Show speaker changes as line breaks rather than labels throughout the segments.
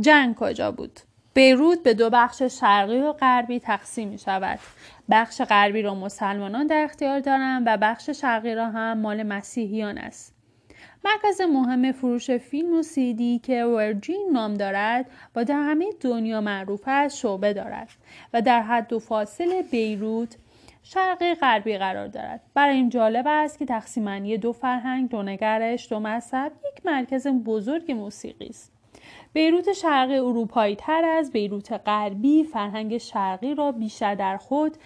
جنگ کجا بود بیروت به دو بخش شرقی و غربی تقسیم می شود. بخش غربی را مسلمانان در اختیار دارند و بخش شرقی را هم مال مسیحیان است. مرکز مهم فروش فیلم و سیدی که ورجین نام دارد و در همه دنیا معروف است شعبه دارد و در حد و فاصل بیروت شرقی غربی قرار دارد برای این جالب است که تقسیمانی دو فرهنگ دو نگرش دو مذهب یک مرکز بزرگ موسیقی است بیروت شرقی اروپایی تر از بیروت غربی فرهنگ شرقی را بیشتر در خود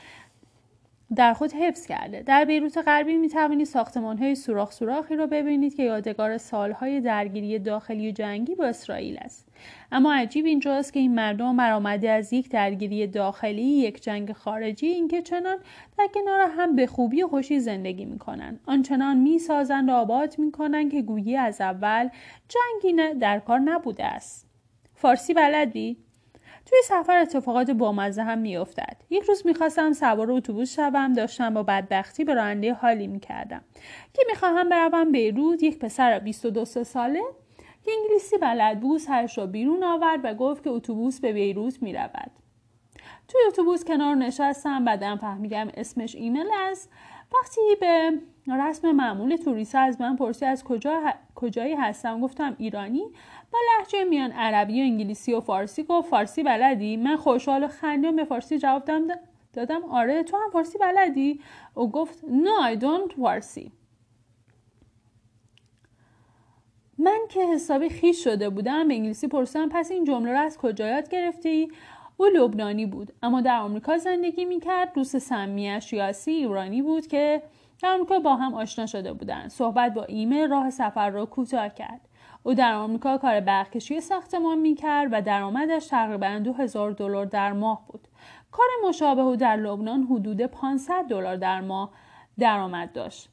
در خود حفظ کرده. در بیروت غربی می توانید ساختمان های سوراخ سوراخی را ببینید که یادگار سالهای درگیری داخلی و جنگی با اسرائیل است. اما عجیب اینجاست که این مردم برآمده از یک درگیری داخلی یک جنگ خارجی اینکه چنان در کنار هم به خوبی و خوشی زندگی می‌کنند. آنچنان می‌سازند و آباد می‌کنند که گویی از اول جنگی در کار نبوده است. فارسی بلدی؟ توی سفر اتفاقات بامزه هم میافتد. یک روز می‌خواستم سوار اتوبوس شوم داشتم با بدبختی به راننده حالی می‌کردم. که می‌خواهم بروم بیروت یک پسر 22 ساله. که انگلیسی بلد بود سرش را بیرون آورد و گفت که اتوبوس به بیروت می‌رود. توی اتوبوس کنار نشستم بعدم فهمیدم اسمش ایمیل است. وقتی به رسم معمول توریسا از من پرسی از کجا کجایی هستم. گفتم ایرانی؟ با لحجه میان عربی و انگلیسی و فارسی گفت فارسی بلدی؟ من خوشحال و خندم به فارسی جواب دادم دادم آره تو هم فارسی بلدی؟ او گفت no I don't فارسی. من که حسابی خیش شده بودم به انگلیسی پرسیدم پس این جمله رو از کجا یاد گرفتی؟ او لبنانی بود اما در آمریکا زندگی می‌کرد. دوست سمیش یاسی ایرانی بود که آمریکا با هم آشنا شده بودند صحبت با ایمیل راه سفر را کوتاه کرد. او در آمریکا کار برقکشی ساختمان می‌کرد و درآمدش تقریبا دو هزار دلار در ماه بود. کار مشابه او در لبنان حدود 500 دلار در ماه درآمد داشت.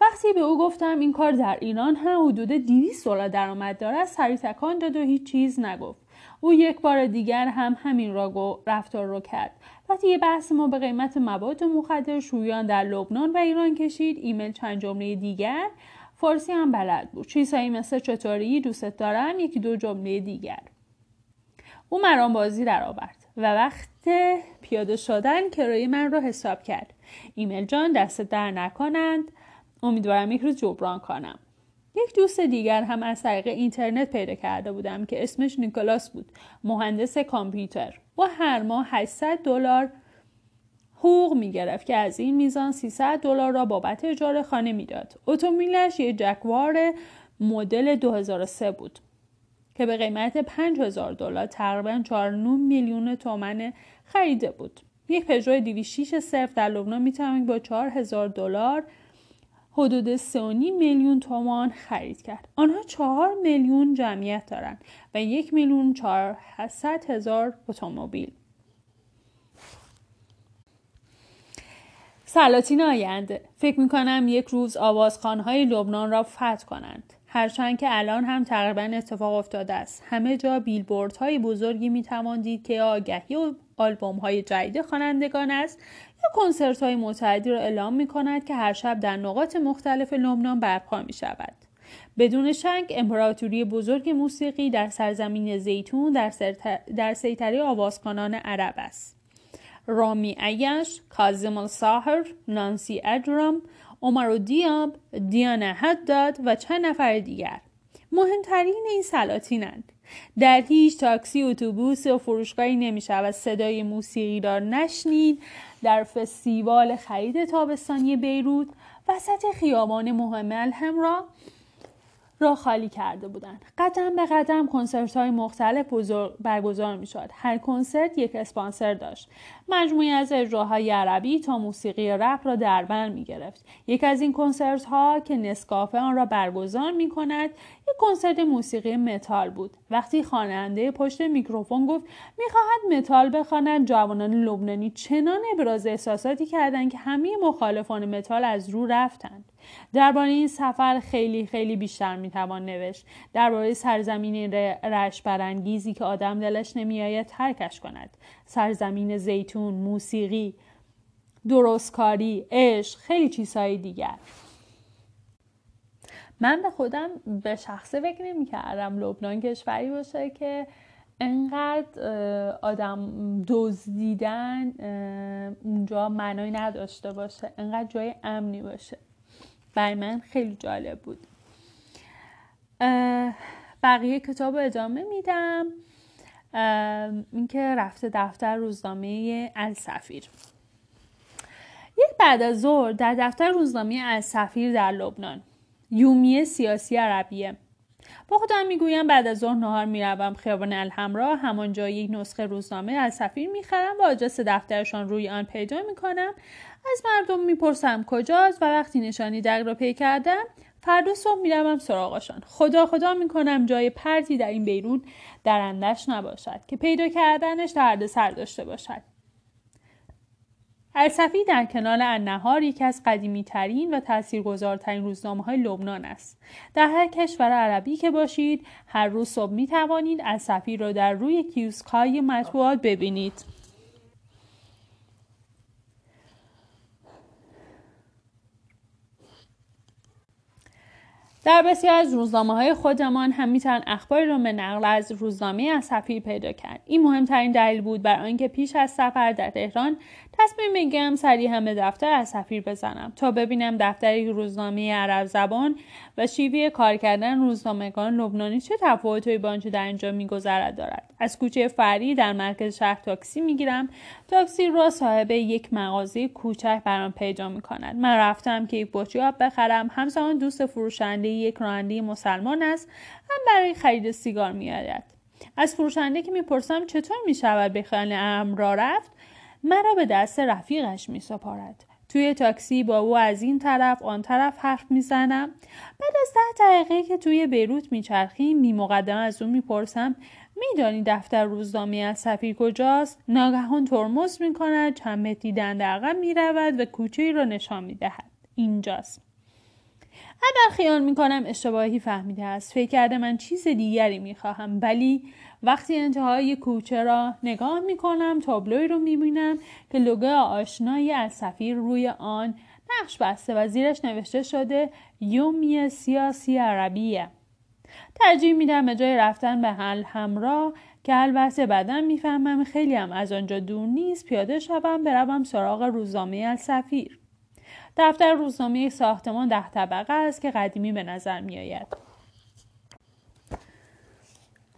وقتی به او گفتم این کار در ایران هم حدود 200 دلار درآمد دارد. سری تکان داد و هیچ چیز نگفت. او یک بار دیگر هم همین را رفتار رو کرد. وقتی یه بحث ما به قیمت مواد مخدر شویان در لبنان و ایران کشید ایمیل چند جمله دیگر فارسی هم بلد بود. چیزهایی مثل چطوری دوستت دارم یکی دو جمله دیگر. او مرام بازی در آورد و وقت پیاده شدن کرایه من را حساب کرد. ایمیل جان دست در نکنند. امیدوارم یک روز جبران کنم. یک دوست دیگر هم از طریق اینترنت پیدا کرده بودم که اسمش نیکولاس بود مهندس کامپیوتر. و هر ماه 800 دلار حقوق می‌گرفت که از این میزان 300 دلار را بابت اجاره خانه می‌داد. اتومبیلش یه جکوار مدل 2003 بود که به قیمت 5000 دلار تقریبا 4 میلیون تومن خریده بود. یک پژو 206 صفر در لبنان می‌توانید با 4000 دلار حدود 3.5 میلیون تومان خرید کرد. آنها 4 میلیون جمعیت دارند و یک میلیون 400 هزار اتومبیل. سلاطین آینده فکر می کنم یک روز آوازخانهای لبنان را فتح کنند. هرچند که الان هم تقریبا اتفاق افتاده است. همه جا بیلبورد های بزرگی می دید که آگهی و آلبوم های جدید خوانندگان است کنسرت های متعدی را اعلام می کند که هر شب در نقاط مختلف لبنان برپا می شود. بدون شک امپراتوری بزرگ موسیقی در سرزمین زیتون در, در سیطره آوازخانان عرب است. رامی ایش، کازم الساهر، نانسی اجرام، عمر دیاب، دیانه حداد و چند نفر دیگر. مهمترین این سلاطینند. در هیچ تاکسی اتوبوس و فروشگاهی نمی شود صدای موسیقی را نشنید. در فستیوال خرید تابستانی بیروت. وسط خیابان مهم الحمرا را خالی کرده بودند. قدم به قدم کنسرت های مختلف برگزار می شد. هر کنسرت یک اسپانسر داشت. مجموعی از اجراهای عربی تا موسیقی رپ را در بر می گرفت. یک از این کنسرت ها که نسکافه آن را برگزار می کند یک کنسرت موسیقی متال بود. وقتی خواننده پشت میکروفون گفت می‌خواهد متال بخواند جوانان لبنانی چنان ابراز احساساتی کردند که همه مخالفان متال از رو رفتند. درباره این سفر خیلی خیلی بیشتر می‌توان نوشت. درباره سرزمین رش برانگیزی که آدم دلش نمیآید ترکش کند. سرزمین زیتون موسیقی درستکاری عشق خیلی چیزهای دیگر. من به خودم به شخصه فکر نمی کردم لبنان کشوری باشه که انقدر آدم دزدیدن اونجا معنای نداشته باشه. انقدر جای امنی باشه. برای من خیلی جالب بود. بقیه کتاب ادامه میدم. اینکه رفته دفتر روزنامه السفیر. یک بعد از ظهر در دفتر روزنامه السفیر در لبنان. یومی سیاسی عربیه. با خودم می‌گویم بعد از ظهر نهار می‌روم خیابان الحمرا. همانجا یک نسخه روزنامه از سفیر می‌خرم و آدرس دفترشان روی آن پیدا می‌کنم. از مردم می‌پرسم کجاست و وقتی نشانی در را پی کردم فردا صبح می‌روم سراغشان. خدا خدا می‌کنم جای پرتی در این بیرون درندش نباشد که پیدا کردنش درد سر داشته باشد. الصفی در کنال النهار یکی از قدیمی ترین و تاثیرگذارترین روزنامه های لبنان است. در هر کشور عربی که باشید هر روز صبح می توانید الصفی را در روی کیوسک های مطبوعات ببینید. در بسیار از روزنامه های خودمان هم می‌توان اخباری را به نقل از روزنامه از سفیر پیدا کرد. این مهمترین دلیل بود بر آنکه پیش از سفر در تهران تصمیم بگیرم سریع هم به دفتر از سفیر بزنم تا ببینم دفتر روزنامه عرب زبان و شیوه کار کردن روزنامهگان لبنانی چه تفاوتهایی با آنچه در اینجا میگذرد دارد. از کوچه فری در مرکز شهر تاکسی می‌گیرم. تاکسی را صاحب یک مغازه کوچک برام پیدا می‌کند. من رفتم که یک بطری آب بخرم. همزمان دوست فروشنده یک راننده مسلمان است هم برای خرید سیگار میآید. از فروشنده که می‌پرسم چطور می‌شود به خیال امر را رفت مرا به دست رفیقش می سپارد. توی تاکسی با او از این طرف آن طرف حرف می‌زنم. بعد از ده دقیقه که توی بیروت میچرخیم بی مقدمه از او می‌پرسم میدانی دفتر روزنامه از سفیر کجاست؟ ناگهان ترمز می‌کند چند متری دنده عقب می‌رود و کوچه را نشان می‌دهد. اینجاست. اول خیال می‌کنم اشتباهی فهمیده است. فکر کرده من چیز دیگری می‌خواهم. ولی وقتی انتهای کوچه را نگاه می کنم تابلوی رو می بینم که لوگو آشنایی از سفیر روی آن نقش بسته و زیرش نوشته شده یومی سیاسی عربیه. ترجیح میدم به جای رفتن به حل همراه که البته بعدا می‌فهمم خیلی هم از آنجا دور نیست پیاده شوم بروم سراغ روزنامه السفیر دفتر روزنامه ساختمان ده طبقه است که قدیمی به نظر میآید.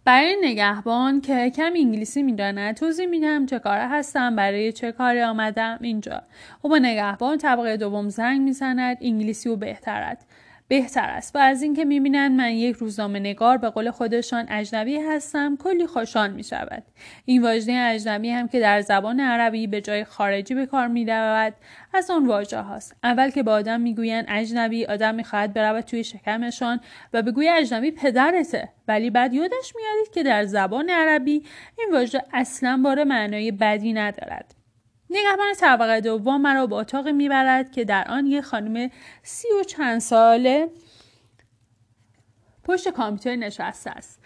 برای نگهبان که کم انگلیسی می‌داند توضیح میدم چه کاره هستم برای چه کاری آمدم. اینجا. او با نگهبان طبقه دوم زنگ می‌زند انگلیسی او بهترد بهتر است و از اینکه می‌بینند من یک روزنامه نگار به قول خودشان اجنبی هستم کلی خوشحال می شود. این واژه اجنبی هم که در زبان عربی به جای خارجی به کار می از آن واژه هاست. اول که به آدم می‌گویند اجنبی آدم می‌خواهد برود توی شکمشان و بگوی اجنبی پدرته ولی بعد یادش میادید که در زبان عربی این واژه اصلا بار معنای بدی ندارد. نگهبان طبقه دوم مرا به اتاقی می‌برد که در آن یک خانم سی و چند ساله پشت کامپیوتر نشسته است.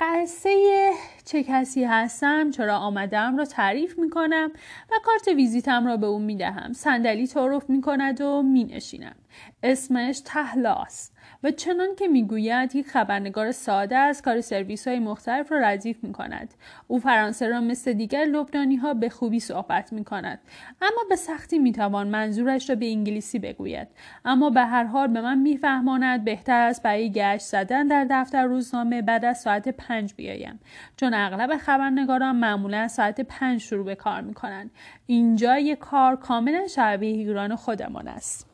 قصه چه کسی هستم چرا آمدم را تعریف می کنم و کارت ویزیتم را به او می دهم. صندلی تعارف می کند و می نشینم. اسمش تهلاست. و چنان که می‌گوید یک خبرنگار ساده از کار سرویس های مختلف را ردیف می کند. او فرانسه را مثل دیگر لبنانی ها به خوبی صحبت می کند. اما به سختی می توان منظورش را به انگلیسی بگوید. اما به هر حال به من میفهماند بهتر است برای گشت زدن در دفتر روزنامه بعد از ساعت پنج بیایم. چون اغلب خبرنگاران معمولا ساعت پنج شروع به کار می کنند. اینجا یک کار کاملا شبیه ایران خودمان است.